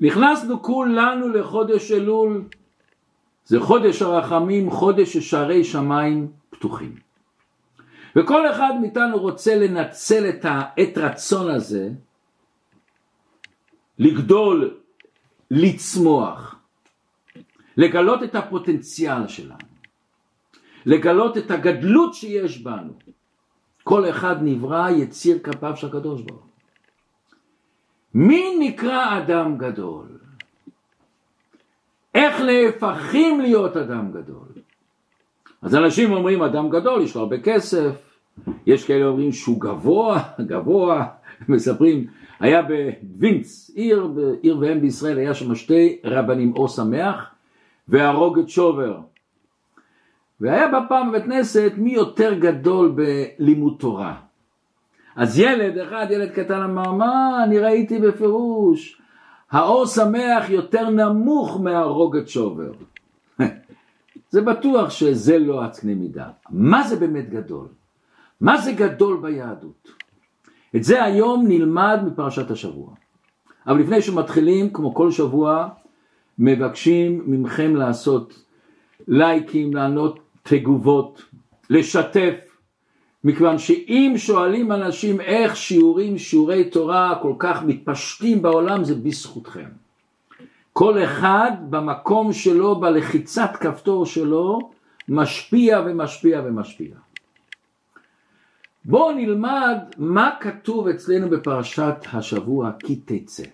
נכנסנו כולנו לחודש אלול, זה חודש הרחמים, חודש ששערי שמיים פתוחים. וכל אחד מאיתנו רוצה לנצל את העת רצון הזה, לגדול, לצמוח, לגלות את הפוטנציאל שלנו, לגלות את הגדלות שיש בנו. כל אחד נברא יציר כפיו של הקדוש ברוך. מי נקרא אדם גדול? איך נהפכים להיות אדם גדול? אז אנשים אומרים אדם גדול, יש לו הרבה כסף, יש כאלה אומרים שהוא גבוה, גבוה, מספרים, היה בווינץ, עיר, עיר ואם בישראל, היה שם שתי רבנים, או שמח והרוג את שובר. והיה בפעם בבית כנסת מי יותר גדול בלימוד תורה. אז ילד אחד, ילד קטן אמר, מה, אני ראיתי בפירוש, האור שמח יותר נמוך מהרוגת שובר. זה בטוח שזה לא הקנה מידה. מה זה באמת גדול? מה זה גדול ביהדות? את זה היום נלמד מפרשת השבוע. אבל לפני שמתחילים, כמו כל שבוע, מבקשים מכם לעשות לייקים, לענות תגובות, לשתף, מכיוון שאם שואלים אנשים איך שיעורים, שיעורי תורה כל כך מתפשטים בעולם, זה בזכותכם. כל אחד במקום שלו, בלחיצת כפתור שלו, משפיע ומשפיע ומשפיע. בואו נלמד מה כתוב אצלנו בפרשת השבוע כי תצא.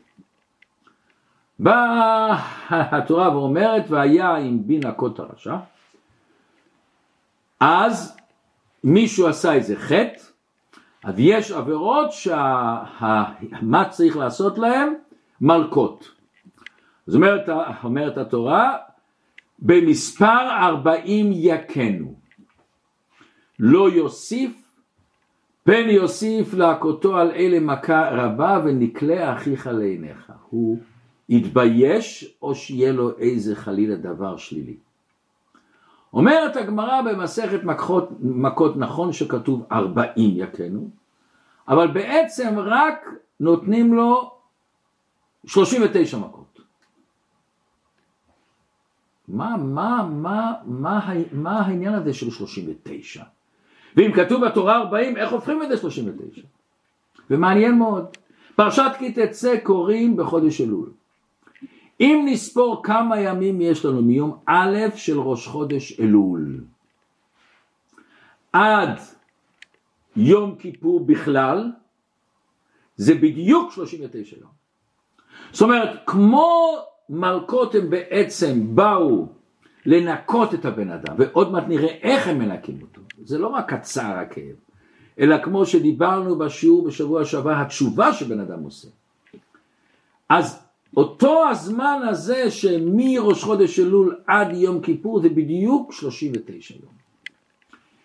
באה התורה ואומרת והיה עם בין הכות הרשע אז מישהו עשה איזה חטא אז יש עבירות שמה צריך לעשות להם? מלקות. זאת אומרת, אומרת התורה במספר ארבעים יכנו לא יוסיף פן יוסיף להכותו על אלה מכה רבה ונקלה אחיך לעיניך. הוא יתבייש או שיהיה לו איזה חלילה דבר שלילי. אומרת הגמרא במסכת מכות, מכות נכון שכתוב ארבעים יכנו, אבל בעצם רק נותנים לו שלושים ותשע מכות. מה, מה, מה, מה, מה העניין הזה של שלושים ותשע? ואם כתוב בתורה 40, איך הופכים את זה 39? ומעניין מאוד, פרשת כי תצא קוראים בחודש אלול. אם נספור כמה ימים יש לנו מיום א' של ראש חודש אלול עד יום כיפור בכלל, זה בדיוק 39 יום. זאת אומרת, כמו מלכות הם בעצם באו לנקות את הבן אדם, ועוד מעט נראה איך הם מנקים אותו. זה לא רק הצער הכאב, אלא כמו שדיברנו בשיעור בשבוע שעבר, התשובה שבן אדם עושה. אז אותו הזמן הזה שמראש חודש אלול עד יום כיפור זה בדיוק 39 יום.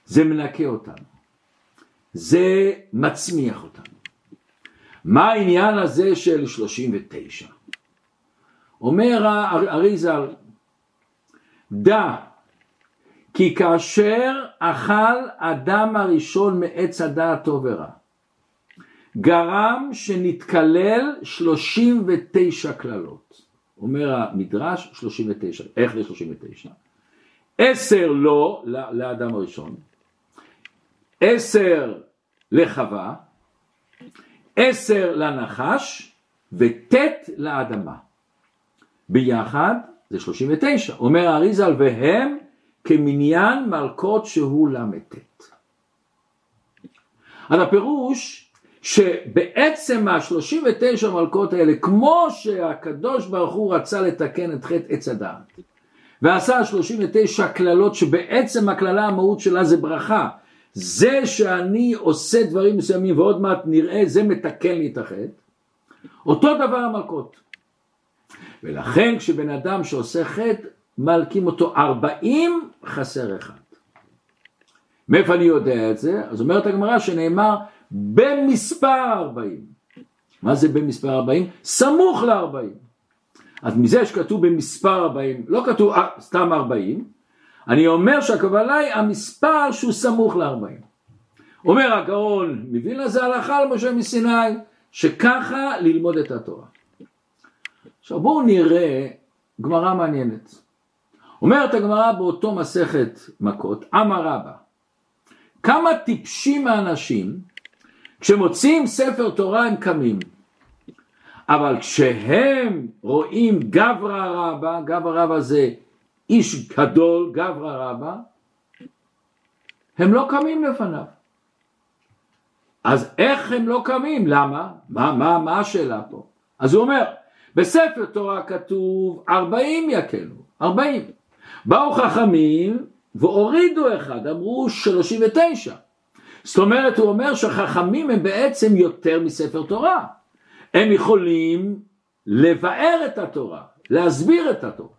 זה מנקה אותנו, זה מצמיח אותנו. מה העניין הזה של 39? אומר אריזל, דע כי כאשר אכל אדם הראשון מעץ הדעת טוב ורע, גרם שנתקלל 39 קללות. אומר המדרש 39, איך זה 39? עשר לא לאדם הראשון, עשר לחווה, עשר לנחש וט' לאדמה. ביחד זה 39. אומר האריזל והם כמניין מלכות שהוא ל"ט. אז הפירוש שבעצם השלושים ותשע מלכות האלה, כמו שהקדוש ברוך הוא רצה לתקן את חטא עץ הדעת, ועשה שלושים ותשע קללות שבעצם הקללה המהות שלה זה ברכה, זה שאני עושה דברים מסוימים ועוד מעט נראה זה מתקן לי את החטא, אותו דבר המלכות. ולכן כשבן אדם שעושה חטא מלקים אותו ארבעים חסר אחד. מאיפה אני יודע את זה? אז אומרת הגמרא שנאמר במספר ארבעים. מה זה במספר ארבעים? סמוך לארבעים. אז מזה שכתוב במספר ארבעים, לא כתוב אה, סתם ארבעים, אני אומר שהכוונה היא המספר שהוא סמוך לארבעים. אומר הגאון מווילנה זה הלכה למשה מסיני, שככה ללמוד את התורה. עכשיו בואו נראה גמרא מעניינת. אומרת הגמרא באותו מסכת מכות, אמר רבא, כמה טיפשים האנשים כשמוצאים ספר תורה הם קמים, אבל כשהם רואים גברא רבא, גברא רבא זה איש גדול, גברא רבא, הם לא קמים לפניו. אז איך הם לא קמים? למה? מה, מה, מה השאלה פה? אז הוא אומר, בספר תורה כתוב ארבעים יקלו, ארבעים. באו חכמים והורידו אחד, אמרו שלושים ותשע. זאת אומרת, הוא אומר שחכמים הם בעצם יותר מספר תורה. הם יכולים לבאר את התורה, להסביר את התורה.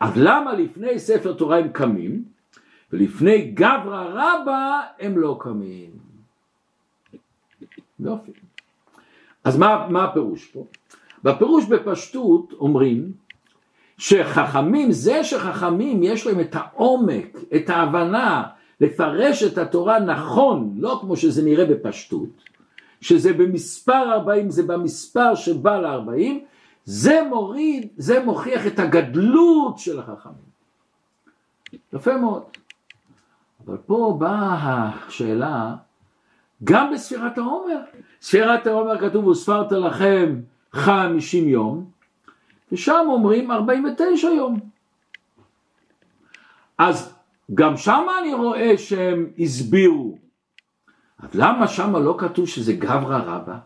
אז למה לפני ספר תורה הם קמים, ולפני גברא רבא הם לא קמים? יופי. אז מה, מה הפירוש פה? בפירוש בפשטות אומרים שחכמים, זה שחכמים יש להם את העומק, את ההבנה לפרש את התורה נכון, לא כמו שזה נראה בפשטות, שזה במספר 40, זה במספר שבא ל-40, זה מוריד, זה מוכיח את הגדלות של החכמים. יפה מאוד. אבל פה באה השאלה, גם בספירת העומר, ספירת העומר כתוב וספרת לכם חמישים יום, ושם אומרים ארבעים ותשע יום. אז גם שם אני רואה שהם הסבירו. אז למה שם לא כתוב שזה גברא רבא?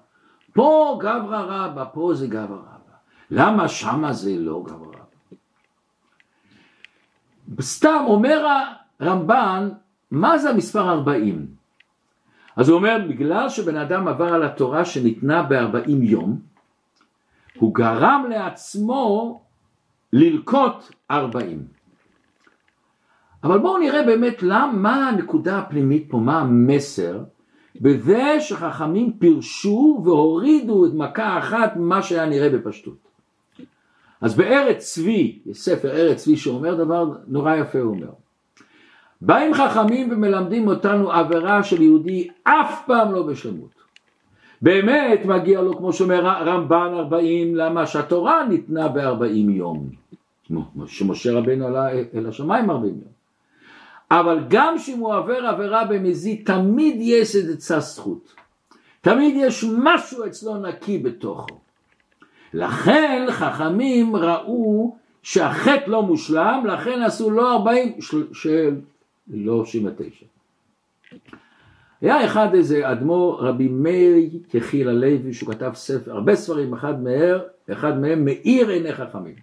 פה גברא רבא, פה זה גברא רבא. למה שם זה לא גברא רבא? סתם אומר הרמב"ן, מה זה המספר 40? אז הוא אומר, בגלל שבן אדם עבר על התורה שניתנה ב-40 יום, הוא גרם לעצמו ללקוט 40. אבל בואו נראה באמת למה, מה הנקודה הפנימית פה, מה המסר, בזה שחכמים פירשו והורידו את מכה אחת ממה שהיה נראה בפשטות. אז בארץ צבי, יש ספר ארץ צבי שאומר דבר נורא יפה הוא אומר. באים חכמים ומלמדים אותנו עבירה של יהודי אף פעם לא בשלמות. באמת מגיע לו כמו שאומר רמב"ן ארבעים, למה שהתורה ניתנה בארבעים יום. שמשה רבינו עלה אל השמיים ארבעים יום. אבל גם שאם הוא עובר עבירה במזיד, תמיד יש איזה זכות. תמיד יש משהו אצלו נקי בתוכו. לכן חכמים ראו שהחטא לא מושלם, לכן עשו לא ארבעים, של לא שבעים ותשע. היה אחד איזה אדמו"ר רבי מאיר יחיל הלוי שהוא כתב ספר, הרבה ספרים, אחד מהם, אחד מהם מאיר עיני חכמים.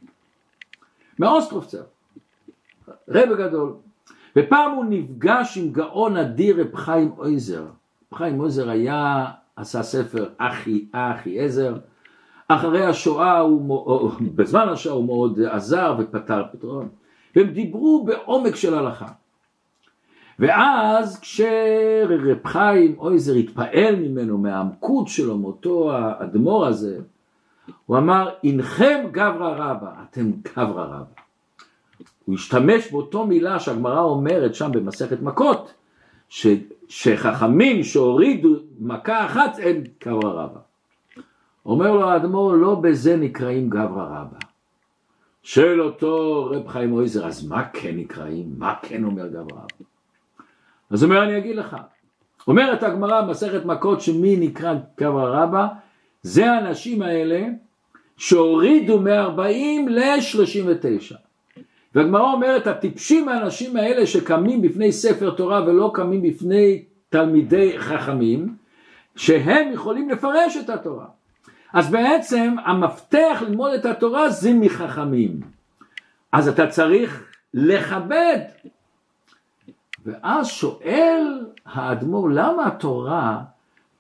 מאוסטרופצר, רבי גדול. ופעם הוא נפגש עם גאון אדיר רב חיים אויזר. רב חיים אויזר היה, עשה ספר אחי אחי עזר. אחרי השואה, הוא, בזמן השואה הוא מאוד עזר ופתר פתרון. והם דיברו בעומק של הלכה. ואז כשרב חיים אויזר התפעל ממנו, מהעמקות שלו, מאותו האדמו"ר הזה, הוא אמר, אינכם גברא רבא, אתם גברא רבא. הוא השתמש באותו מילה שהגמרא אומרת שם במסכת מכות, ש, שחכמים שהורידו מכה אחת הם גברא רבא. אומר לו האדמו"ר, לא בזה נקראים גברא רבא. שואל אותו רב חיים אויזר, אז מה כן נקראים? מה כן אומר גברא רבא? אז אומר אני אגיד לך, אומרת הגמרא במסכת מכות שמי נקרא גברא רבא, זה האנשים האלה שהורידו מ-40 ל-39. והגמרא אומרת הטיפשים האנשים האלה שקמים בפני ספר תורה ולא קמים בפני תלמידי חכמים, שהם יכולים לפרש את התורה. אז בעצם המפתח ללמוד את התורה זה מחכמים. אז אתה צריך לכבד ואז שואל האדמו"ר למה התורה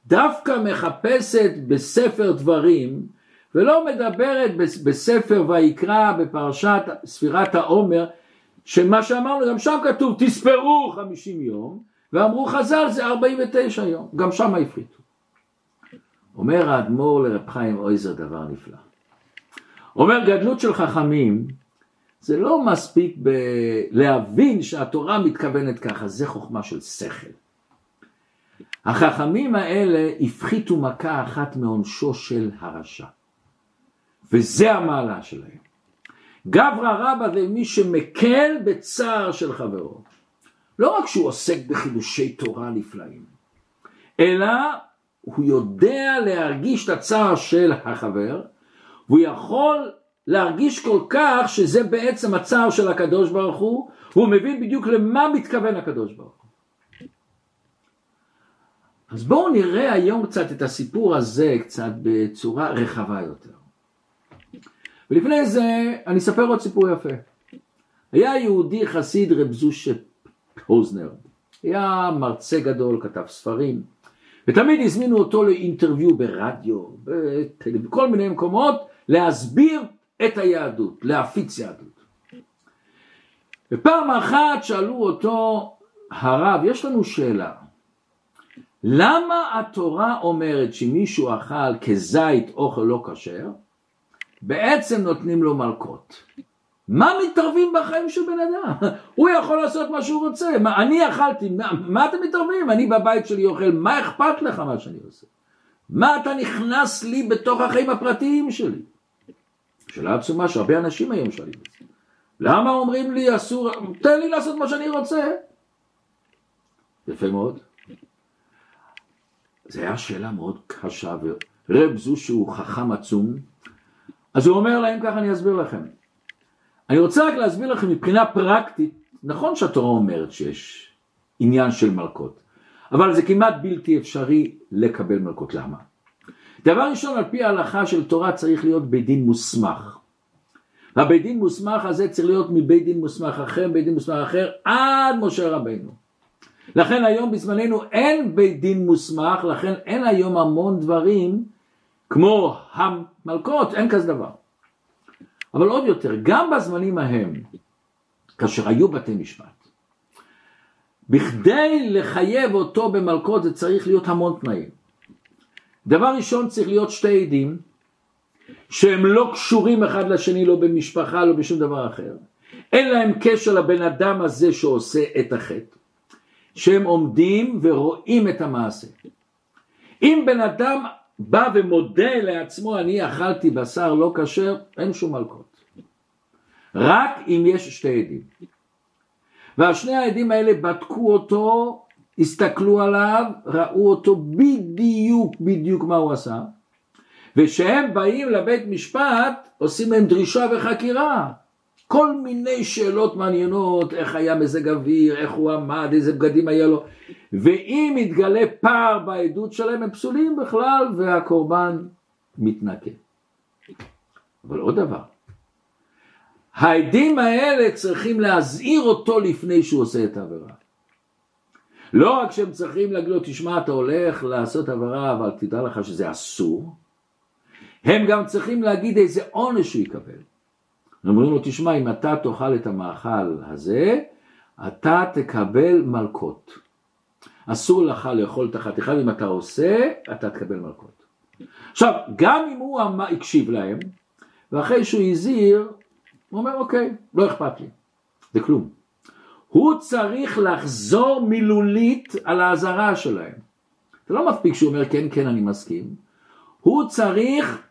דווקא מחפשת בספר דברים ולא מדברת בספר ויקרא בפרשת ספירת העומר שמה שאמרנו גם שם כתוב תספרו חמישים יום ואמרו חז"ל זה ארבעים ותשע יום גם שם הפריטו אומר האדמו"ר לרב חיים אויזר דבר נפלא אומר גדלות של חכמים זה לא מספיק ב- להבין שהתורה מתכוונת ככה, זה חוכמה של שכל. החכמים האלה הפחיתו מכה אחת מעונשו של הרשע. וזה המעלה שלהם. גברא רבא זה מי שמקל בצער של חברו. לא רק שהוא עוסק בחידושי תורה נפלאים, אלא הוא יודע להרגיש את הצער של החבר, והוא יכול להרגיש כל כך שזה בעצם הצער של הקדוש ברוך הוא, והוא מבין בדיוק למה מתכוון הקדוש ברוך הוא. אז בואו נראה היום קצת את הסיפור הזה קצת בצורה רחבה יותר. ולפני זה אני אספר עוד סיפור יפה. היה יהודי חסיד רב זושה פוזנר, היה מרצה גדול, כתב ספרים, ותמיד הזמינו אותו לאינטרוויו ברדיו, בכל מיני מקומות, להסביר את היהדות, להפיץ יהדות. ופעם אחת שאלו אותו, הרב, יש לנו שאלה, למה התורה אומרת שמישהו אכל כזית אוכל לא כשר, בעצם נותנים לו מלקות? מה מתערבים בחיים של בן אדם? הוא יכול לעשות מה שהוא רוצה, מה, אני אכלתי, מה, מה אתם מתערבים? אני בבית שלי אוכל, מה אכפת לך מה שאני עושה? מה אתה נכנס לי בתוך החיים הפרטיים שלי? שאלה עצומה שהרבה אנשים היום שואלים את זה. למה אומרים לי אסור, תן לי לעשות מה שאני רוצה? יפה מאוד. זו הייתה שאלה מאוד קשה, ורב זו שהוא חכם עצום, אז הוא אומר להם ככה, אני אסביר לכם. אני רוצה רק להסביר לכם מבחינה פרקטית, נכון שהתורה אומרת שיש עניין של מלכות, אבל זה כמעט בלתי אפשרי לקבל מלכות. למה? דבר ראשון, על פי ההלכה של תורה צריך להיות בית דין מוסמך. והבית דין מוסמך הזה צריך להיות מבית דין מוסמך אחר, בית דין מוסמך אחר, עד משה רבינו. לכן היום בזמננו אין בית דין מוסמך, לכן אין היום המון דברים כמו המלכות, אין כזה דבר. אבל עוד יותר, גם בזמנים ההם, כאשר היו בתי משפט, בכדי לחייב אותו במלכות זה צריך להיות המון תנאים. דבר ראשון צריך להיות שתי עדים שהם לא קשורים אחד לשני לא במשפחה לא בשום דבר אחר. אין להם קשר לבן אדם הזה שעושה את החטא. שהם עומדים ורואים את המעשה. אם בן אדם בא ומודה לעצמו אני אכלתי בשר לא כשר אין שום מלכות. רק אם יש שתי עדים. והשני העדים האלה בדקו אותו הסתכלו עליו, ראו אותו בדיוק בדיוק מה הוא עשה, וכשהם באים לבית משפט עושים להם דרישה וחקירה. כל מיני שאלות מעניינות, איך היה מזג אוויר, איך הוא עמד, איזה בגדים היה לו, ואם יתגלה פער בעדות שלהם הם פסולים בכלל והקורבן מתנקה. אבל עוד דבר, העדים האלה צריכים להזהיר אותו לפני שהוא עושה את העבירה. לא רק שהם צריכים להגיד לו, תשמע, אתה הולך לעשות עבירה, אבל תדע לך שזה אסור, הם גם צריכים להגיד איזה עונש הוא יקבל. אומרים לו, תשמע, אם אתה תאכל את המאכל הזה, אתה תקבל מלקות. אסור לך לאכול את החתיכה, ואם אתה עושה, אתה תקבל מלקות. עכשיו, גם אם הוא הקשיב להם, ואחרי שהוא הזהיר, הוא אומר, אוקיי, לא אכפת לי, זה כלום. הוא צריך לחזור מילולית על האזהרה שלהם. זה לא מספיק שהוא אומר כן כן אני מסכים, הוא צריך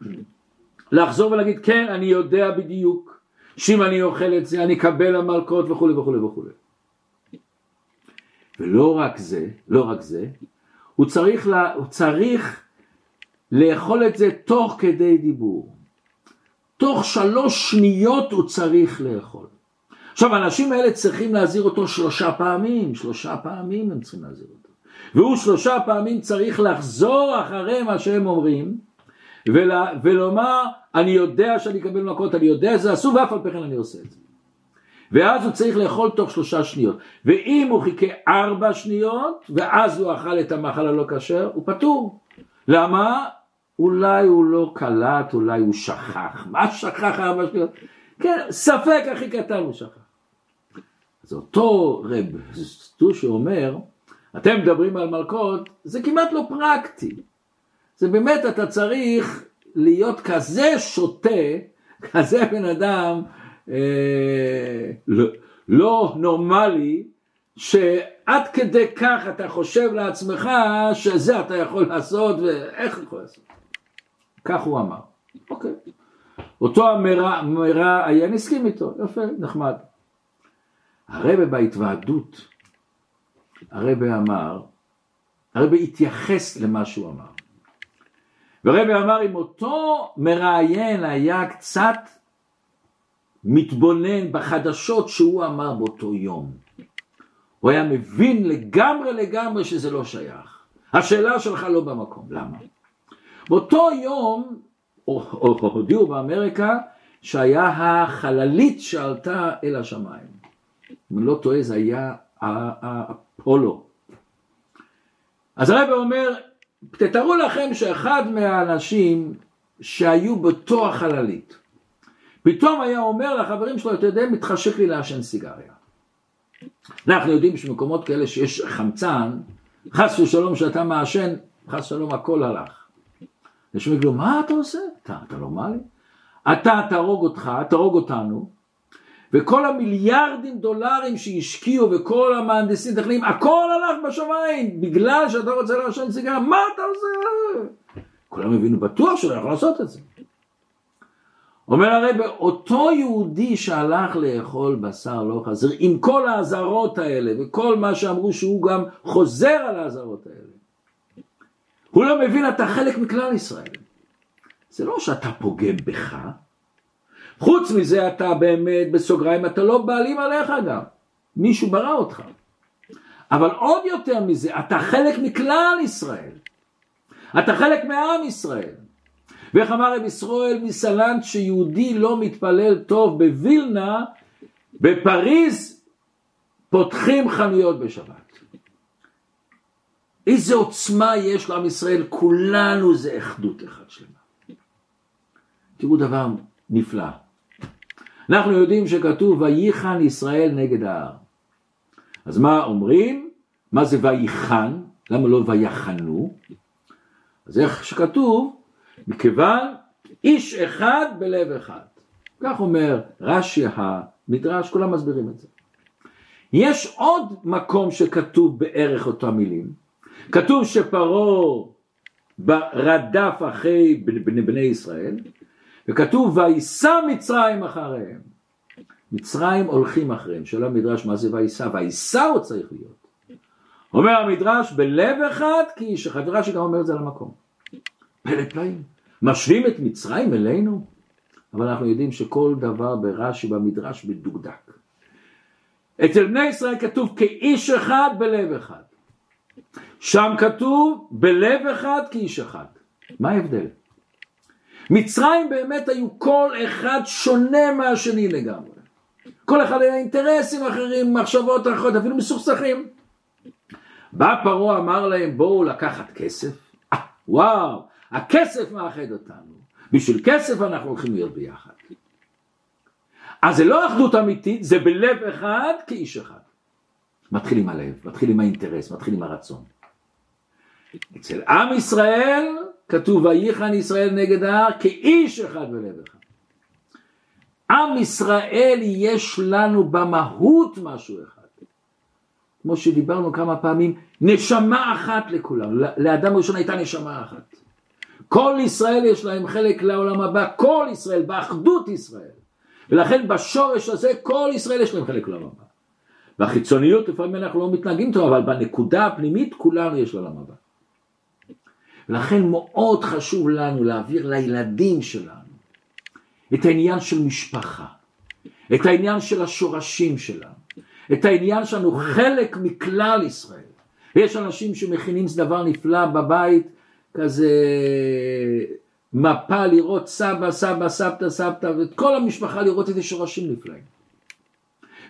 לחזור ולהגיד כן אני יודע בדיוק שאם אני אוכל את זה אני אקבל המלכות וכולי וכולי וכולי. ולא רק זה, לא רק זה, הוא צריך, לה, הוא צריך לאכול את זה תוך כדי דיבור. תוך שלוש שניות הוא צריך לאכול. עכשיו האנשים האלה צריכים להזהיר אותו שלושה פעמים, שלושה פעמים הם צריכים להזהיר אותו. והוא שלושה פעמים צריך לחזור אחרי מה שהם אומרים ול, ולומר אני יודע שאני אקבל מכות, אני יודע שזה אסור ואף על פי כן אני עושה את זה. ואז הוא צריך לאכול תוך שלושה שניות. ואם הוא חיכה ארבע שניות ואז הוא אכל את המאכל הלא כשר, הוא פטור. למה? אולי הוא לא קלט, אולי הוא שכח. מה שכח ארבע שניות? כן, ספק הכי קטן הוא שכח. אז אותו רב סטושי אומר, אתם מדברים על מלכות, זה כמעט לא פרקטי. זה באמת, אתה צריך להיות כזה שוטה, כזה בן אדם אה, לא, לא נורמלי, שעד כדי כך אתה חושב לעצמך שזה אתה יכול לעשות ואיך יכול לעשות. כך הוא אמר. אוקיי. אותו המראיין הסכים איתו, יפה, נחמד. הרבה בהתוועדות, הרבה אמר, הרבה התייחס למה שהוא אמר. והרבה אמר אם אותו מראיין היה קצת מתבונן בחדשות שהוא אמר באותו יום, הוא היה מבין לגמרי לגמרי שזה לא שייך. השאלה שלך לא במקום, למה? באותו יום הודיעו באמריקה שהיה החללית שעלתה אל השמיים. אם אני לא טועה זה היה אפולו. אז הרב אומר, תתארו לכם שאחד מהאנשים שהיו בתוך החללית, פתאום היה אומר לחברים שלו, אתה יודע, מתחשק לי לעשן סיגריה. אנחנו יודעים שבמקומות כאלה שיש חמצן, חס ושלום שאתה מעשן, חס ושלום הכל הלך. אנשים יגידו, מה אתה עושה? אתה, אתה נורמלי? אתה תהרוג אותך, תהרוג אותנו, וכל המיליארדים דולרים שהשקיעו וכל המהנדסים טכניים, הכל הלך בשמיים בגלל שאתה רוצה לעשן סיגריה, מה אתה עושה? כולם הבינו בטוח שהוא יכול לעשות את זה. אומר הרב, אותו יהודי שהלך לאכול בשר לא חזיר, עם כל האזהרות האלה וכל מה שאמרו שהוא גם חוזר על האזהרות האלה, הוא לא מבין אתה חלק מכלל ישראל. זה לא שאתה פוגם בך, חוץ מזה אתה באמת בסוגריים, אתה לא בעלים עליך גם, מישהו ברא אותך. אבל עוד יותר מזה, אתה חלק מכלל ישראל. אתה חלק מעם ישראל. ואיך אמר רב ישראל מסלנט שיהודי לא מתפלל טוב בווילנה, בפריז פותחים חנויות בשבת. איזה עוצמה יש לעם ישראל, כולנו זה אחדות אחת שלמה. תראו דבר נפלא. אנחנו יודעים שכתוב וייחן ישראל נגד ההר. אז מה אומרים? מה זה וייחן? למה לא ויחנו? אז איך שכתוב, מכיוון איש אחד בלב אחד. כך אומר רש"י המדרש, כולם מסבירים את זה. יש עוד מקום שכתוב בערך אותם מילים. כתוב שפרעה רדף אחרי בני, בני ישראל, וכתוב ויישא מצרים אחריהם. מצרים הולכים אחריהם, שאלה המדרש מה זה ויישא, ויישא הוא צריך להיות. אומר המדרש בלב אחד כי איש אחד, ורש"י גם אומר את זה על המקום. פלא פלאים. משווים את מצרים אלינו? אבל אנחנו יודעים שכל דבר ברש"י במדרש מדוקדק. אצל בני ישראל כתוב כאיש אחד בלב אחד. שם כתוב בלב אחד כאיש אחד. מה ההבדל? מצרים באמת היו כל אחד שונה מהשני לגמרי. כל אחד היה אינטרסים אחרים, מחשבות אחרות, אפילו מסוכסכים. בא פרעה אמר להם בואו לקחת כסף, אה, וואו, הכסף מאחד אותנו, בשביל כסף אנחנו הולכים להיות ביחד. אז זה לא אחדות אמיתית, זה בלב אחד כאיש אחד. מתחיל עם הלב, מתחיל עם האינטרס, מתחיל עם הרצון. אצל עם ישראל כתוב וייחן ישראל נגד ההר כאיש אחד בלב אחד. עם ישראל יש לנו במהות משהו אחד. כמו שדיברנו כמה פעמים, נשמה אחת לכולם, לאדם הראשון הייתה נשמה אחת. כל ישראל יש להם חלק לעולם הבא, כל ישראל, באחדות ישראל. ולכן בשורש הזה כל ישראל יש להם חלק לעולם הבא. והחיצוניות לפעמים אנחנו לא מתנהגים טוב, אבל בנקודה הפנימית כולנו יש לעולם הבא. ולכן מאוד חשוב לנו להעביר לילדים שלנו את העניין של משפחה, את העניין של השורשים שלנו, את העניין שלנו חלק מכלל ישראל. יש אנשים שמכינים דבר נפלא בבית, כזה מפה לראות סבא, סבא, סבתא, סבתא, ואת כל המשפחה לראות איזה שורשים נפלאים.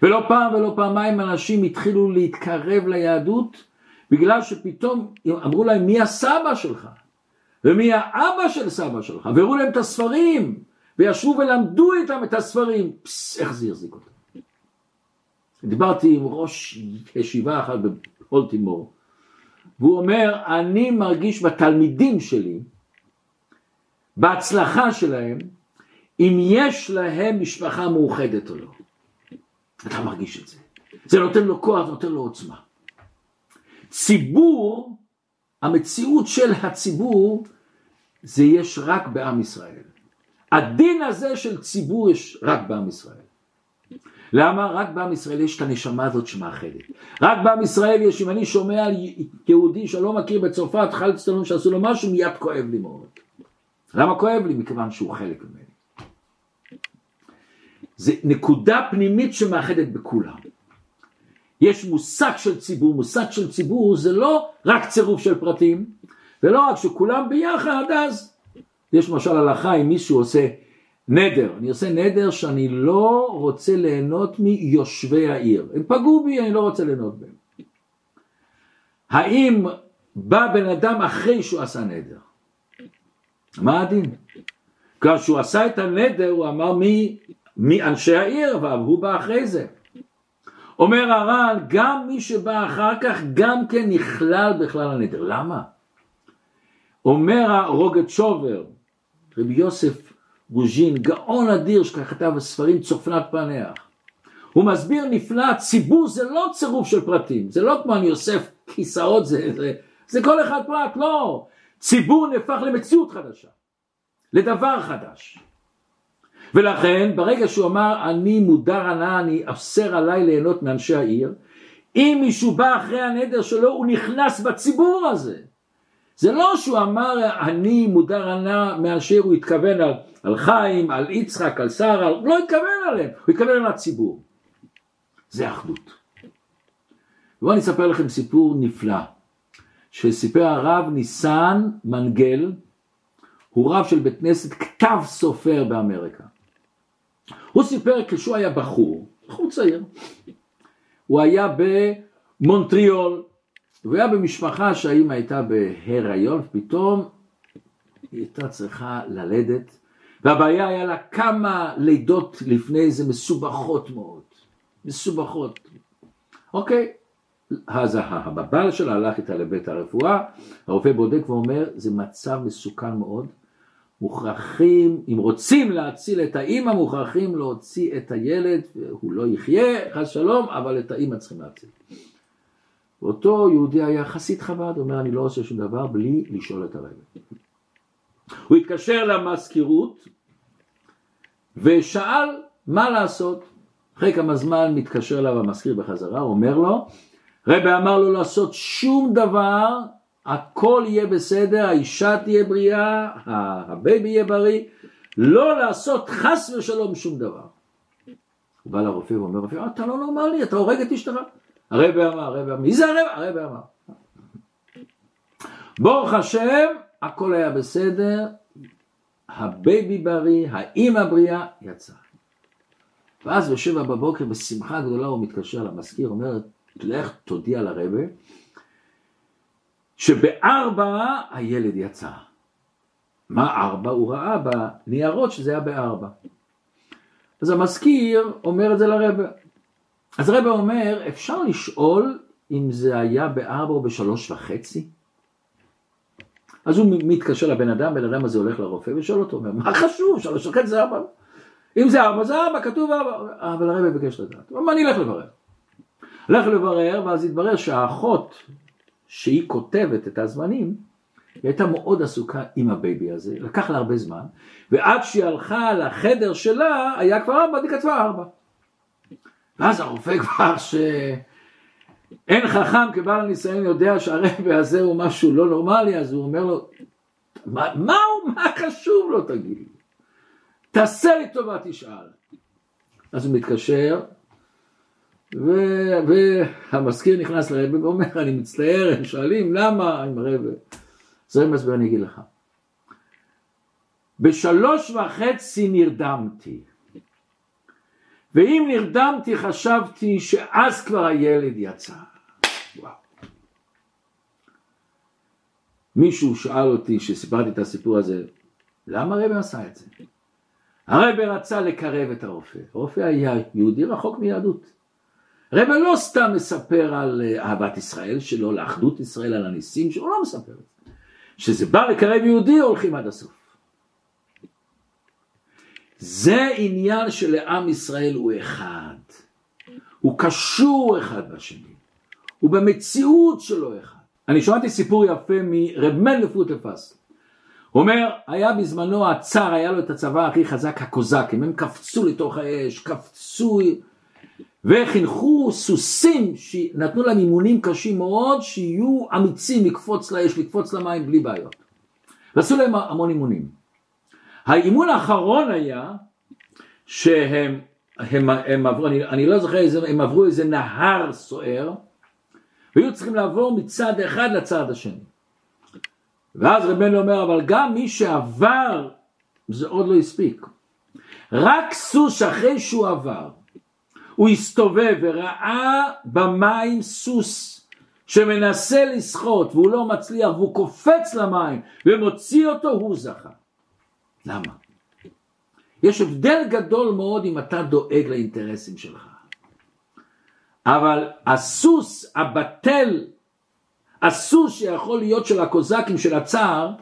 ולא פעם ולא פעמיים אנשים התחילו להתקרב ליהדות בגלל שפתאום אמרו להם מי הסבא שלך? ומי האבא של סבא שלך? והראו להם את הספרים וישבו ולמדו איתם את הספרים. פס, איך זה החזיק אותם? דיברתי עם ראש ישיבה אחת בפולטימור והוא אומר אני מרגיש בתלמידים שלי בהצלחה שלהם אם יש להם משפחה מאוחדת או לא. אתה מרגיש את זה. זה נותן לו כוח, נותן לו עוצמה ציבור, המציאות של הציבור זה יש רק בעם ישראל. הדין הזה של ציבור יש רק בעם ישראל. למה? רק בעם ישראל יש את הנשמה הזאת שמאחדת. רק בעם ישראל יש, אם אני שומע על יהודי שלא מכיר בצרפת חל צטלון שעשו לו משהו, מיד כואב לי מאוד. למה כואב לי? מכיוון שהוא חלק ממני. זה נקודה פנימית שמאחדת בכולם. יש מושג של ציבור, מושג של ציבור זה לא רק צירוף של פרטים, ולא רק שכולם ביחד, אז יש למשל הלכה אם מישהו עושה נדר, אני עושה נדר שאני לא רוצה ליהנות מיושבי העיר, הם פגעו בי, אני לא רוצה ליהנות בהם. האם בא בן אדם אחרי שהוא עשה נדר? מה הדין? כשהוא עשה את הנדר הוא אמר מי, מי אנשי העיר, אבל הוא בא אחרי זה. אומר הר"ן, גם מי שבא אחר כך גם כן נכלל בכלל הנדר. למה? אומר הרוגת שובר, רבי יוסף רוז'ין, גאון אדיר שכתב בספרים צופנת פנח. הוא מסביר נפלא, ציבור זה לא צירוף של פרטים, זה לא כמו אני אוסף כיסאות, זה, זה, זה כל אחד פרט, לא. ציבור נהפך למציאות חדשה, לדבר חדש. ולכן ברגע שהוא אמר אני מודר הנאה, אני אוסר עליי ליהנות מאנשי העיר, אם מישהו בא אחרי הנדר שלו הוא נכנס בציבור הזה. זה לא שהוא אמר אני מודר הנאה מאנשי הוא התכוון על, על חיים, על יצחק, על שרה, הוא לא התכוון עליהם, הוא התכוון על הציבור. זה אחדות. בואו אני אספר לכם סיפור נפלא, שסיפר הרב ניסן מנגל, הוא רב של בית כנסת כתב סופר באמריקה. הוא סיפר כשהוא היה בחור, בחור צעיר, הוא היה במונטריאול, והוא היה במשפחה שהאימא הייתה בהיריון, ופתאום היא הייתה צריכה ללדת, והבעיה היה לה כמה לידות לפני זה מסובכות מאוד, מסובכות. אוקיי, אז הבעל שלה הלך איתה לבית הרפואה, הרופא בודק ואומר, זה מצב מסוכן מאוד, מוכרחים, אם רוצים להציל את האימא, מוכרחים להוציא את הילד, הוא לא יחיה, חס שלום, אבל את האימא צריכים להציל. ואותו יהודי היה חסיד חב"ד, אומר אני לא עושה שום דבר בלי לשאול את הרב. הוא התקשר למזכירות ושאל מה לעשות. אחרי כמה זמן מתקשר אליו המזכיר בחזרה, אומר לו, רבי אמר לא לעשות שום דבר הכל יהיה בסדר, האישה תהיה בריאה, ה baby יהיה בריא, לא לעשות חס ושלום שום דבר. הוא בא לרופא ואומר, רופא, אתה לא נורמלי, אתה הורג את אשתך. הרבי אמר, הרבי אמר, מי זה הרבי? הרבי אמר. ברוך השם, הכל היה בסדר, ה baby בריא, האימא בריאה, יצא. ואז בשבע בבוקר בשמחה גדולה הוא מתקשר למזכיר, אומר, לך תודיע לרבי שבארבע הילד יצא. מה ארבע? הוא ראה בניירות שזה היה בארבע. אז המזכיר אומר את זה לרבי. אז הרבי אומר, אפשר לשאול אם זה היה בארבע או בשלוש וחצי? אז הוא מתקשר לבן אדם, בן אדם הזה הולך לרופא ושואל אותו, אומר, מה חשוב? שלוש וחצי זה ארבע. אם זה ארבע זה ארבע, כתוב ארבע. אבל הרבי ביקש לדעת. הוא אומר, אני אלך לברר. הלך לברר, ואז התברר שהאחות שהיא כותבת את הזמנים, היא הייתה מאוד עסוקה עם ה baby הזה, לקח לה הרבה זמן, ועד שהיא הלכה לחדר שלה, היה כבר ארבע, היא כתבה ארבע. ואז הרופא כבר שאין חכם כבעל הניסיון יודע שהרבי הזה הוא משהו לא נורמלי, אז הוא אומר לו, מה, מה הוא, מה חשוב לו תגיד? תעשה לי טובה תשאל. אז הוא מתקשר, והמזכיר נכנס לרבי ואומר, אני מצטער, הם שואלים למה עם הרבי. זה מסביר, אני אגיד לך. בשלוש וחצי נרדמתי, ואם נרדמתי חשבתי שאז כבר הילד יצא. מישהו שאל אותי, שסיפרתי את הסיפור הזה, למה הרבי עשה את זה? הרבי רצה לקרב את הרופא, הרופא היה יהודי רחוק מיהדות. רבי לא סתם מספר על אה, אהבת ישראל שלו, לאחדות ישראל, על הניסים שלו, הוא לא מספר. שזה בא לקרב יהודי, הולכים עד הסוף. זה עניין שלעם ישראל הוא אחד. הוא קשור אחד בשני. הוא במציאות שלו אחד. אני שמעתי סיפור יפה מרב מלך פוטפס. אומר, היה בזמנו הצאר, היה לו את הצבא הכי חזק, הקוזקים, הם קפצו לתוך האש, קפצו וחינכו סוסים שנתנו להם אימונים קשים מאוד, שיהיו אמיצים לקפוץ לאש, לקפוץ למים בלי בעיות. ועשו להם המון אימונים. האימון האחרון היה שהם הם, הם עברו, אני, אני לא זוכר איזה, הם עברו איזה נהר סוער והיו צריכים לעבור מצד אחד לצד השני. ואז רבנו אומר, אבל גם מי שעבר, זה עוד לא הספיק. רק סוס אחרי שהוא עבר, הוא הסתובב וראה במים סוס שמנסה לשחות והוא לא מצליח והוא קופץ למים ומוציא אותו, הוא זכה. למה? יש הבדל גדול מאוד אם אתה דואג לאינטרסים שלך. אבל הסוס הבטל, הסוס שיכול להיות של הקוזקים של הצער,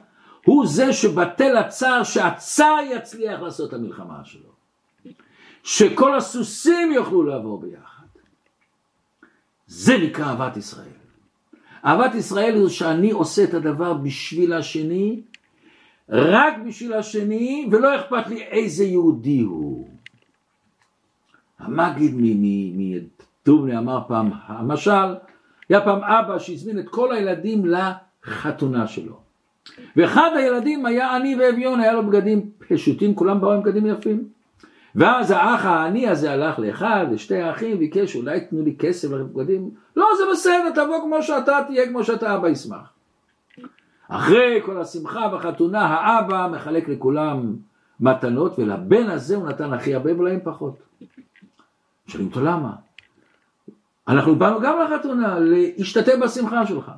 הוא זה שבטל הצער שהצער יצליח לעשות את המלחמה שלו. שכל הסוסים יוכלו לעבור ביחד. זה נקרא אהבת ישראל. אהבת ישראל זה שאני עושה את הדבר בשביל השני, רק בשביל השני, ולא אכפת לי איזה יהודי הוא. המגיד מטובני אמר פעם, המשל, היה פעם אבא שהזמין את כל הילדים לחתונה שלו. ואחד הילדים היה עני ואביון, היה לו בגדים פשוטים, כולם באו עם בגדים יפים. ואז האח העני הזה הלך לאחד, לשתי האחים, ביקש אולי תנו לי כסף לבגדים, לא זה בסדר, תבוא כמו שאתה, תהיה כמו שאתה, אבא ישמח. אחרי כל השמחה בחתונה, האבא מחלק לכולם מתנות, ולבן הזה הוא נתן הכי הרבה ולהם פחות. שואלים אותו למה? אנחנו באנו גם לחתונה, להשתתף בשמחה שלך.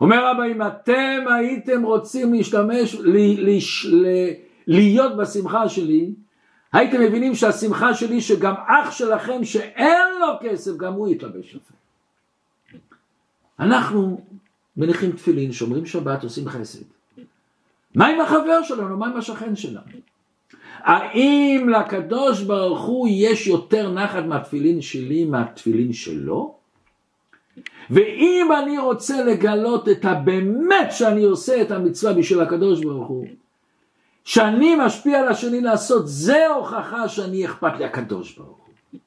אומר אבא, אם אתם הייתם רוצים להשתמש, ל, ל, ל, להיות בשמחה שלי, הייתם מבינים שהשמחה שלי שגם אח שלכם שאין לו כסף, גם הוא יתלבש יפה. אנחנו מניחים תפילין, שומרים שבת, עושים חסד. מה עם החבר שלנו? מה עם השכן שלנו? האם לקדוש ברוך הוא יש יותר נחת מהתפילין שלי מהתפילין שלו? ואם אני רוצה לגלות את הבאמת שאני עושה את המצווה בשביל הקדוש ברוך הוא, שאני משפיע על השני לעשות, זה הוכחה שאני אכפת לי הקדוש ברוך הוא.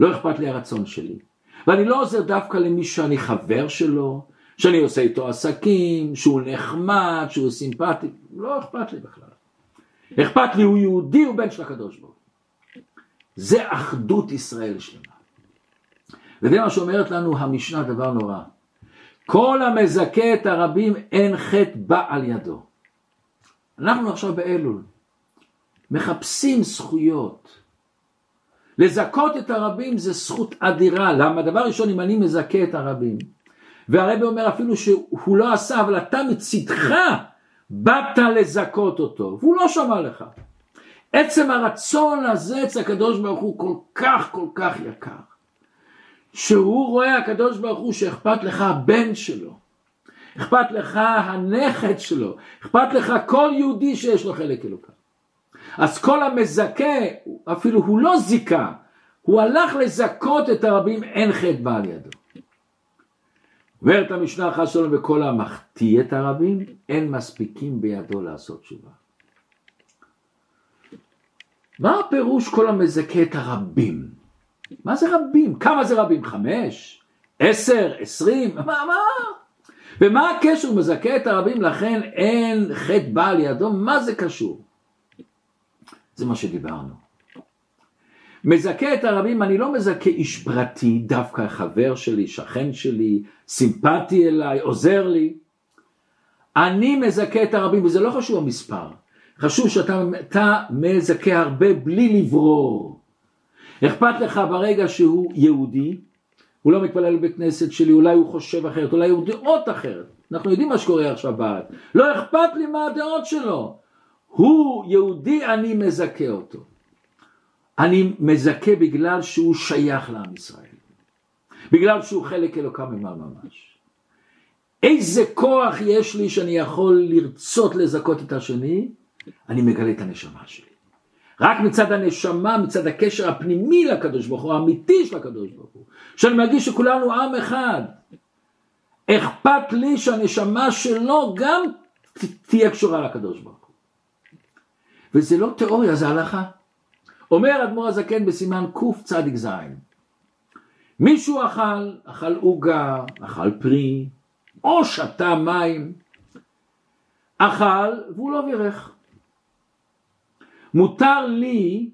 לא אכפת לי הרצון שלי. ואני לא עוזר דווקא למי שאני חבר שלו, שאני עושה איתו עסקים, שהוא נחמד, שהוא סימפטי, לא אכפת לי בכלל. אכפת לי, הוא יהודי, הוא בן של הקדוש ברוך זה אחדות ישראל שלמה. וזה מה שאומרת לנו המשנה דבר נורא. כל המזכה את הרבים אין חטא בא על ידו. אנחנו עכשיו באלול, מחפשים זכויות. לזכות את הרבים זה זכות אדירה. למה? דבר ראשון, אם אני מזכה את הרבים, והרבי אומר אפילו שהוא לא עשה, אבל אתה מצידך באת לזכות אותו, והוא לא שמע לך. עצם הרצון הזה אצל הקדוש ברוך הוא כל כך כל כך יקר, שהוא רואה הקדוש ברוך הוא שאכפת לך הבן שלו, אכפת לך הנכד שלו, אכפת לך כל יהודי שיש לו חלק אלוקה. אז כל המזכה, אפילו הוא לא זיכה, הוא הלך לזכות את הרבים, אין חטא בעל ידו. אומרת המשנה חס שלום וכל המחטיא את הרבים, אין מספיקים בידו לעשות תשובה. מה הפירוש כל המזכה את הרבים? מה זה רבים? כמה זה רבים? חמש? עשר? עשרים? מה? מה? ומה הקשר? מזכה את הרבים לכן אין חטא בעל ידו? מה זה קשור? זה מה שדיברנו. מזכה את הרבים, אני לא מזכה איש פרטי, דווקא חבר שלי, שכן שלי, סימפטי אליי, עוזר לי. אני מזכה את הרבים, וזה לא חשוב המספר, חשוב שאתה מזכה הרבה בלי לברור. אכפת לך ברגע שהוא יהודי, הוא לא מתפלל בבית כנסת שלי, אולי הוא חושב אחרת, אולי הוא דעות אחרת. אנחנו יודעים מה שקורה עכשיו בארץ. לא אכפת לי מה הדעות שלו. הוא יהודי, אני מזכה אותו. אני מזכה בגלל שהוא שייך לעם ישראל. בגלל שהוא חלק אלוקם ממעל ממש. איזה כוח יש לי שאני יכול לרצות לזכות את השני? אני מגלה את הנשמה שלי. רק מצד הנשמה, מצד הקשר הפנימי לקדוש ברוך הוא, האמיתי של הקדוש ברוך הוא, שאני מרגיש שכולנו עם אחד. אכפת לי שהנשמה שלו גם תהיה קשורה לקדוש ברוך הוא. וזה לא תיאוריה, זה הלכה. אומר אדמו"ר הזקן בסימן קצ"ז מישהו אכל, אכל עוגה, אכל פרי, או שתה מים, אכל והוא לא בירך. מותר לי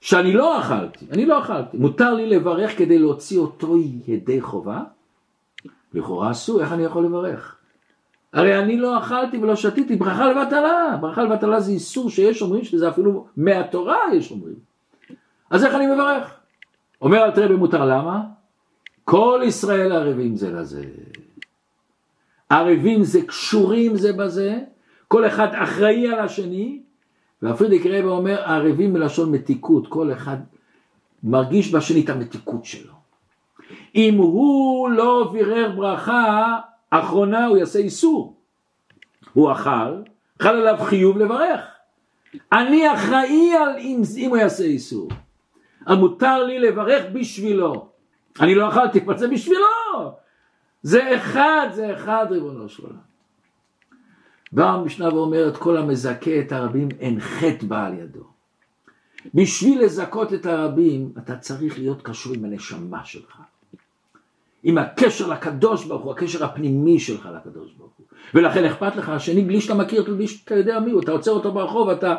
שאני לא אכלתי, אני לא אכלתי, מותר לי לברך כדי להוציא אותו ידי חובה? לכאורה אסור, איך אני יכול לברך? הרי אני לא אכלתי ולא שתיתי, ברכה לבטלה, ברכה לבטלה זה איסור שיש אומרים שזה אפילו מהתורה יש אומרים. אז איך אני מברך? אומר אל תראה במותר למה? כל ישראל ערבים זה לזה. ערבים זה קשורים זה בזה, כל אחד אחראי על השני, והפרידיק רבי אומר ערבים מלשון מתיקות, כל אחד מרגיש בשני את המתיקות שלו. אם הוא לא בירר ברכה, אחרונה הוא יעשה איסור. הוא אכל, חל עליו חיוב לברך. אני אחראי על אם, אם הוא יעשה איסור. מותר לי לברך בשבילו. אני לא אכלתי, אבל זה בשבילו. זה אחד, זה אחד ריבונו של עולם. באה המשנה ואומרת כל המזכה את הרבים אין חטא בא על ידו. בשביל לזכות את הרבים אתה צריך להיות קשור עם הנשמה שלך. עם הקשר לקדוש ברוך הוא, הקשר הפנימי שלך לקדוש ברוך הוא. ולכן אכפת לך השני בלי שאתה מכיר אותו, בלי שאתה יודע מי הוא, אתה עוצר אותו ברחוב, אתה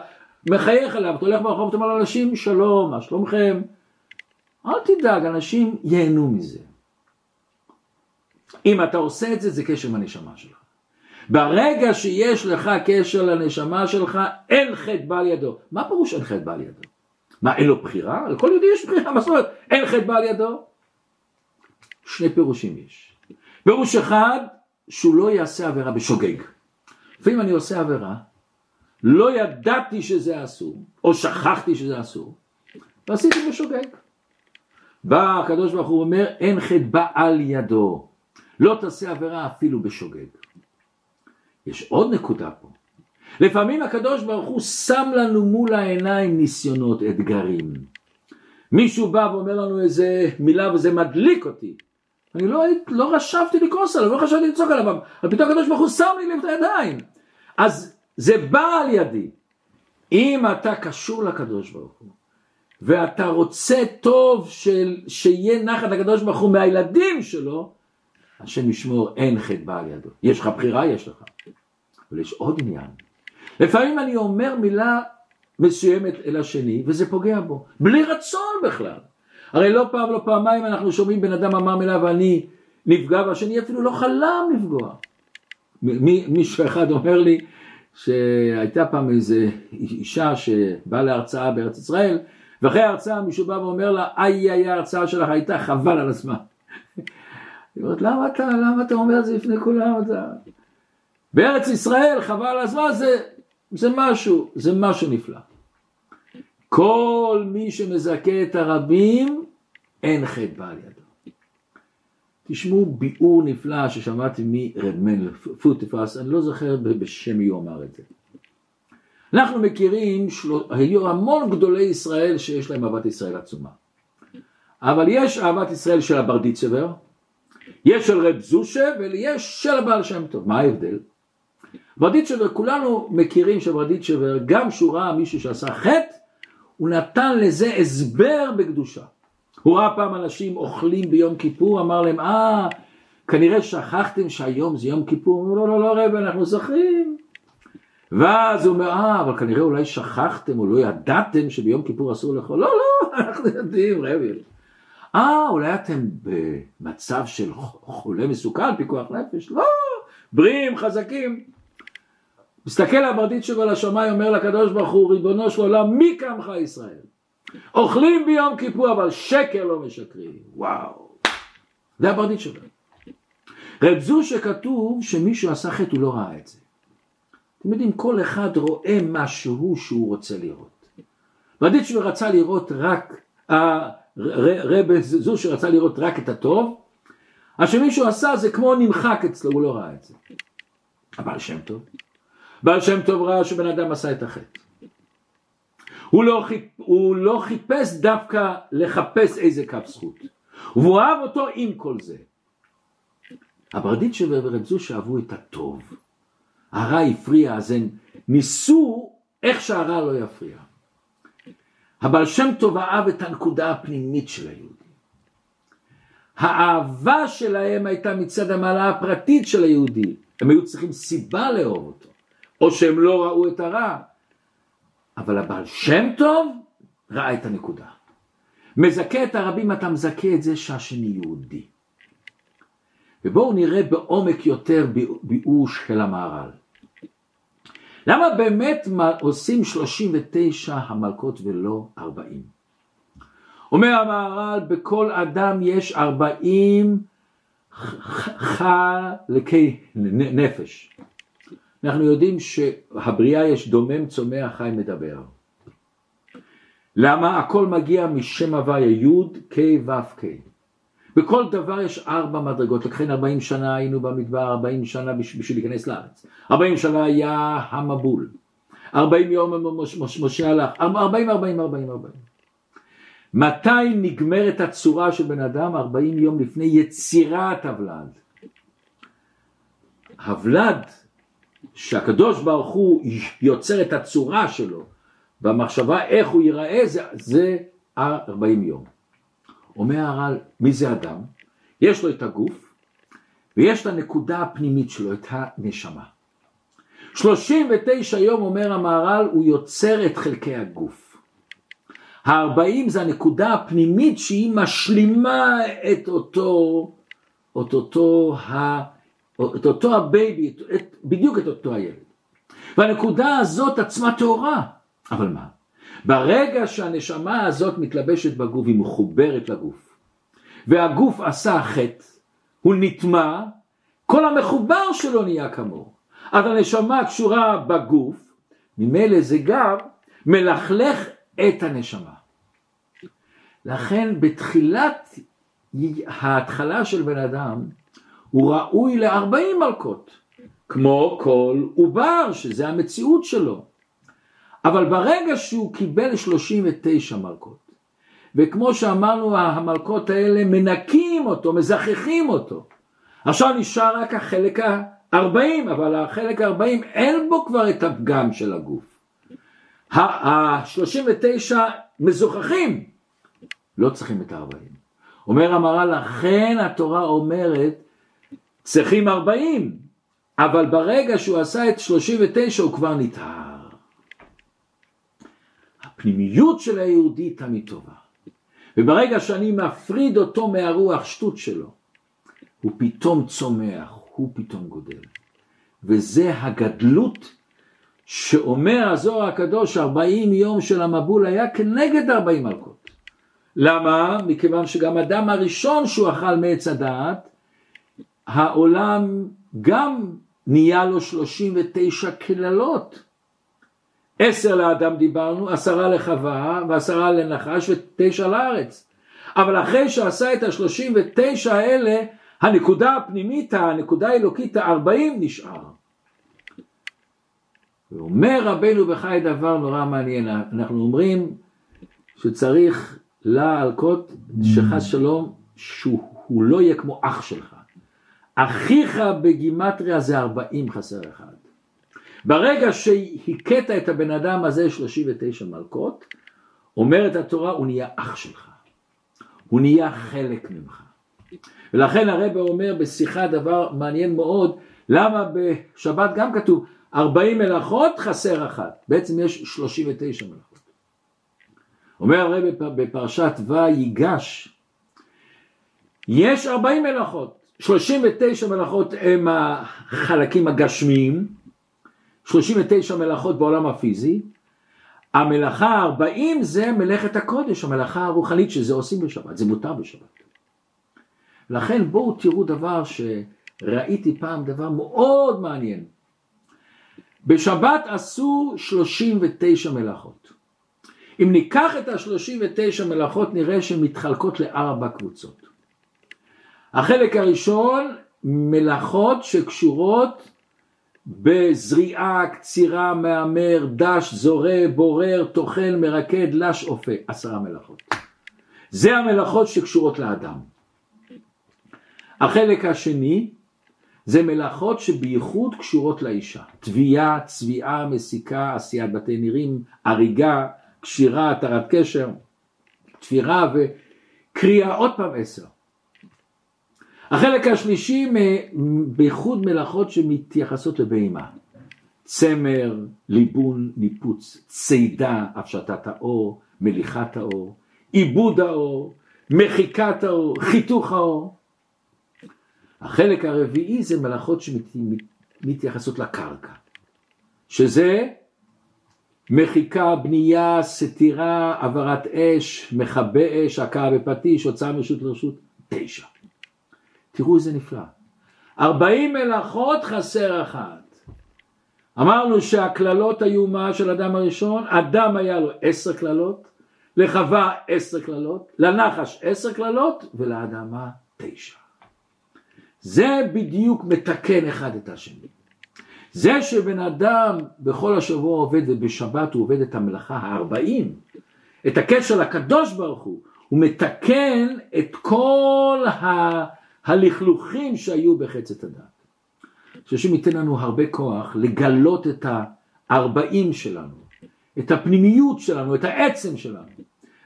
מחייך אליו, אתה הולך ברחוב, אתה אומר לאנשים שלום, מה שלומכם? אל תדאג, אנשים ייהנו מזה. אם אתה עושה את זה, זה קשר עם הנשמה שלך. ברגע שיש לך קשר לנשמה שלך, אין חטא בעל ידו. מה פירוש אין חטא בעל ידו? מה, אין לו בחירה? לכל יהודי יש בחירה, מה זאת אומרת? אין חטא בעל ידו? שני פירושים יש. פירוש אחד, שהוא לא יעשה עבירה בשוגג. לפעמים אני עושה עבירה, לא ידעתי שזה אסור, או שכחתי שזה אסור, ועשיתי בשוגג. בא הקדוש ברוך הוא אומר, אין חטא בעל ידו. לא תעשה עבירה אפילו בשוגג. יש עוד נקודה פה. לפעמים הקדוש ברוך הוא שם לנו מול העיניים ניסיונות, אתגרים. מישהו בא ואומר לנו איזה מילה וזה מדליק אותי. אני לא, לא רשבתי לכעוס עליו, לא חשבתי לצעוק עליו, אבל פתאום הקדוש ברוך הוא שם לי את הידיים. אז זה בא על ידי. אם אתה קשור לקדוש ברוך הוא, ואתה רוצה טוב של, שיהיה נחת לקדוש ברוך הוא מהילדים שלו, השם ישמור, אין חטא בא על ידו. יש לך בחירה? יש לך. אבל יש עוד עניין. לפעמים אני אומר מילה מסוימת אל השני, וזה פוגע בו, בלי רצון בכלל. הרי לא פעם, לא פעמיים אנחנו שומעים בן אדם אמר מילה ואני נפגע, והשני אפילו לא חלם לפגוע. מישהו אחד אומר לי שהייתה פעם איזה אישה שבאה להרצאה בארץ ישראל, ואחרי ההרצאה מישהו בא ואומר לה, איי איי ההרצאה שלך הייתה חבל על הזמן. היא אומרת, למה אתה, למה אתה אומר את זה לפני כולם? אתה... בארץ ישראל חבל הזמן זה, זה משהו, זה משהו נפלא. כל מי שמזכה את הרבים, אין חטא בעל ידו. תשמעו ביאור נפלא ששמעתי מרד מנל פוטיפס, אני לא זוכר בשם מי הוא אמר את זה. אנחנו מכירים, שלו, היו המון גדולי ישראל שיש להם אהבת ישראל עצומה. אבל יש אהבת ישראל של הברדיצ'בר, יש של רב זושה ויש של הבעל שם טוב. מה ההבדל? ברדיצ'בר, כולנו מכירים שברדיצ'בר, גם שהוא ראה מישהו שעשה חטא, הוא נתן לזה הסבר בקדושה. הוא ראה פעם אנשים אוכלים ביום כיפור, אמר להם, אה, כנראה שכחתם שהיום זה יום כיפור. אמרו, לא, לא, לא, רב, אנחנו זוכרים. ואז הוא אומר, אה, אבל כנראה אולי שכחתם או לא ידעתם שביום כיפור אסור לאכול. לא, לא, אנחנו יודעים, רבי. אה, אולי אתם במצב של חולה מסוכן, פיקוח נפש? לא, בריאים, חזקים. מסתכל הברדיצ'ב על השמיים, אומר לקדוש ברוך הוא, ריבונו של עולם, מי קמך ישראל? אוכלים ביום כיפור, אבל שקר לא משקרים. וואו. זה הברדיצ'ב. רב זו שכתוב שמישהו עשה חטא, הוא לא ראה את זה. אתם יודעים, כל אחד רואה משהו שהוא רוצה לראות. ברדיצ'ב רצה לראות רק, רב זו שרצה לראות רק את הטוב, אז שמישהו עשה זה כמו נמחק אצלו, הוא לא ראה את זה. אבל שם טוב. בעל שם טוב ראה שבן אדם עשה את החטא. הוא לא, חיפ, הוא לא חיפש דווקא לחפש איזה קו זכות. והוא אהב אותו עם כל זה. הברדיצ'ה ורב זושה אהבו את הטוב. הרע הפריע, אז הם ניסו איך שהרע לא יפריע. הבעל שם טוב אהב את הנקודה הפנימית של היהודים. האהבה שלהם הייתה מצד המעלה הפרטית של היהודי. הם היו צריכים סיבה לאהוב אותו, או שהם לא ראו את הרע. אבל הבעל שם טוב ראה את הנקודה. מזכה את הרבים, אתה מזכה את זה שהשני יהודי. ובואו נראה בעומק יותר ביאור של המהר"ל. למה באמת עושים 39 המלכות ולא 40? אומר המהר"ל, בכל אדם יש 40 חלקי נפש. אנחנו יודעים שהבריאה יש דומם, צומח, חי, מדבר. למה? הכל מגיע משם הוויה, י' ק' ו' ק'. בכל דבר יש ארבע מדרגות, לכן ארבעים שנה היינו במדבר, ארבעים שנה בשביל להיכנס לארץ, ארבעים שנה היה המבול, ארבעים יום משה הלך, ארבעים, ארבעים, ארבעים, ארבעים. מתי נגמרת הצורה של בן אדם? ארבעים יום לפני יצירת הוולד. הוולד, שהקדוש ברוך הוא יוצר את הצורה שלו, במחשבה איך הוא ייראה, זה, 40 יום. אומר המהר"ל, מי זה אדם? יש לו את הגוף, ויש את הנקודה הפנימית שלו, את הנשמה. 39 יום, אומר המהר"ל, הוא יוצר את חלקי הגוף. ה-40 זה הנקודה הפנימית שהיא משלימה את אותו, את אותו, ה, את אותו ה baby, את, בדיוק את אותו הילד. והנקודה הזאת עצמה טהורה, אבל מה? ברגע שהנשמה הזאת מתלבשת בגוף, היא מחוברת לגוף, והגוף עשה חטא, הוא נטמע, כל המחובר שלו נהיה כמוהו. אז הנשמה קשורה בגוף, ממילא זה גם מלכלך את הנשמה. לכן בתחילת ההתחלה של בן אדם הוא ראוי לארבעים מלכות, כמו כל עובר, שזה המציאות שלו. אבל ברגע שהוא קיבל 39 מלכות, וכמו שאמרנו המלכות האלה מנקים אותו, מזכחים אותו, עכשיו נשאר רק החלק ה-40, אבל החלק ה-40 אין בו כבר את הפגם של הגוף. ה-39 מזוכחים, לא צריכים את ה-40. אומר המר"ל, לכן התורה אומרת, צריכים 40, אבל ברגע שהוא עשה את 39 הוא כבר נטהר. הפנימיות של היהודי תמיד טובה. וברגע שאני מפריד אותו מהרוח שטות שלו, הוא פתאום צומח, הוא פתאום גודל. וזה הגדלות שאומר הזוהר הקדוש 40 יום של המבול היה כנגד 40 מלכות. למה? מכיוון שגם אדם הראשון שהוא אכל מעץ הדעת, העולם גם נהיה לו 39 קללות. עשר לאדם דיברנו, עשרה לחווה ועשרה לנחש ותשע לארץ. אבל אחרי שעשה את השלושים ותשע האלה, הנקודה הפנימית, הנקודה האלוקית הארבעים נשאר. ואומר רבנו בחי דבר נורא מעניין, אנחנו אומרים שצריך להלקות שחס שלום שהוא לא יהיה כמו אח שלך. אחיך בגימטריה זה ארבעים חסר אחד. ברגע שהכית את הבן אדם הזה 39 מלכות, אומרת התורה, הוא נהיה אח שלך. הוא נהיה חלק ממך. ולכן הרב אומר בשיחה דבר מעניין מאוד, למה בשבת גם כתוב 40 מלאכות חסר אחת, בעצם יש 39 מלאכות. אומר הרב בפרשת ויגש, יש 40 מלאכות, 39 מלאכות הם החלקים הגשמיים, 39 מלאכות בעולם הפיזי, המלאכה ה-40 זה מלאכת הקודש, המלאכה הרוחנית שזה עושים בשבת, זה מותר בשבת. לכן בואו תראו דבר שראיתי פעם, דבר מאוד מעניין. בשבת עשו 39 מלאכות. אם ניקח את ה-39 מלאכות נראה שהן מתחלקות לארבע קבוצות. החלק הראשון מלאכות שקשורות בזריעה, קצירה, מהמר, דש, זורע, בורר, טוחן, מרקד, לש, אופה, עשרה מלאכות. זה המלאכות שקשורות לאדם. החלק השני זה מלאכות שבייחוד קשורות לאישה. תביעה, צביעה, מסיקה, עשיית בתי נירים, הריגה, קשירה, התרת קשר, תפירה וקריאה עוד פעם עשר. החלק השלישי בייחוד מלאכות שמתייחסות לבהמה. צמר, ליבון, ניפוץ, צידה, הפשטת האור, מליכת האור, עיבוד האור, מחיקת האור, חיתוך האור. החלק הרביעי זה מלאכות שמתייחסות לקרקע, שזה מחיקה, בנייה, סתירה, העברת אש, מכבה אש, הכאה בפטיש, הוצאה מרשות לרשות, תשע. תראו איזה נפלא. ארבעים מלאכות חסר אחת. אמרנו שהקללות היו מה של אדם הראשון, אדם היה לו עשר קללות, לחווה עשר קללות, לנחש עשר קללות ולאדמה תשע. זה בדיוק מתקן אחד את השני. זה שבן אדם בכל השבוע עובד ובשבת הוא עובד את המלאכה הארבעים, את הקשר לקדוש ברוך הוא, הוא מתקן את כל ה... הלכלוכים שהיו בחצת הדת. שהשם ייתן לנו הרבה כוח לגלות את הארבעים שלנו, את הפנימיות שלנו, את העצם שלנו,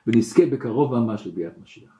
ונזכה בקרוב ממש לביאת משיח.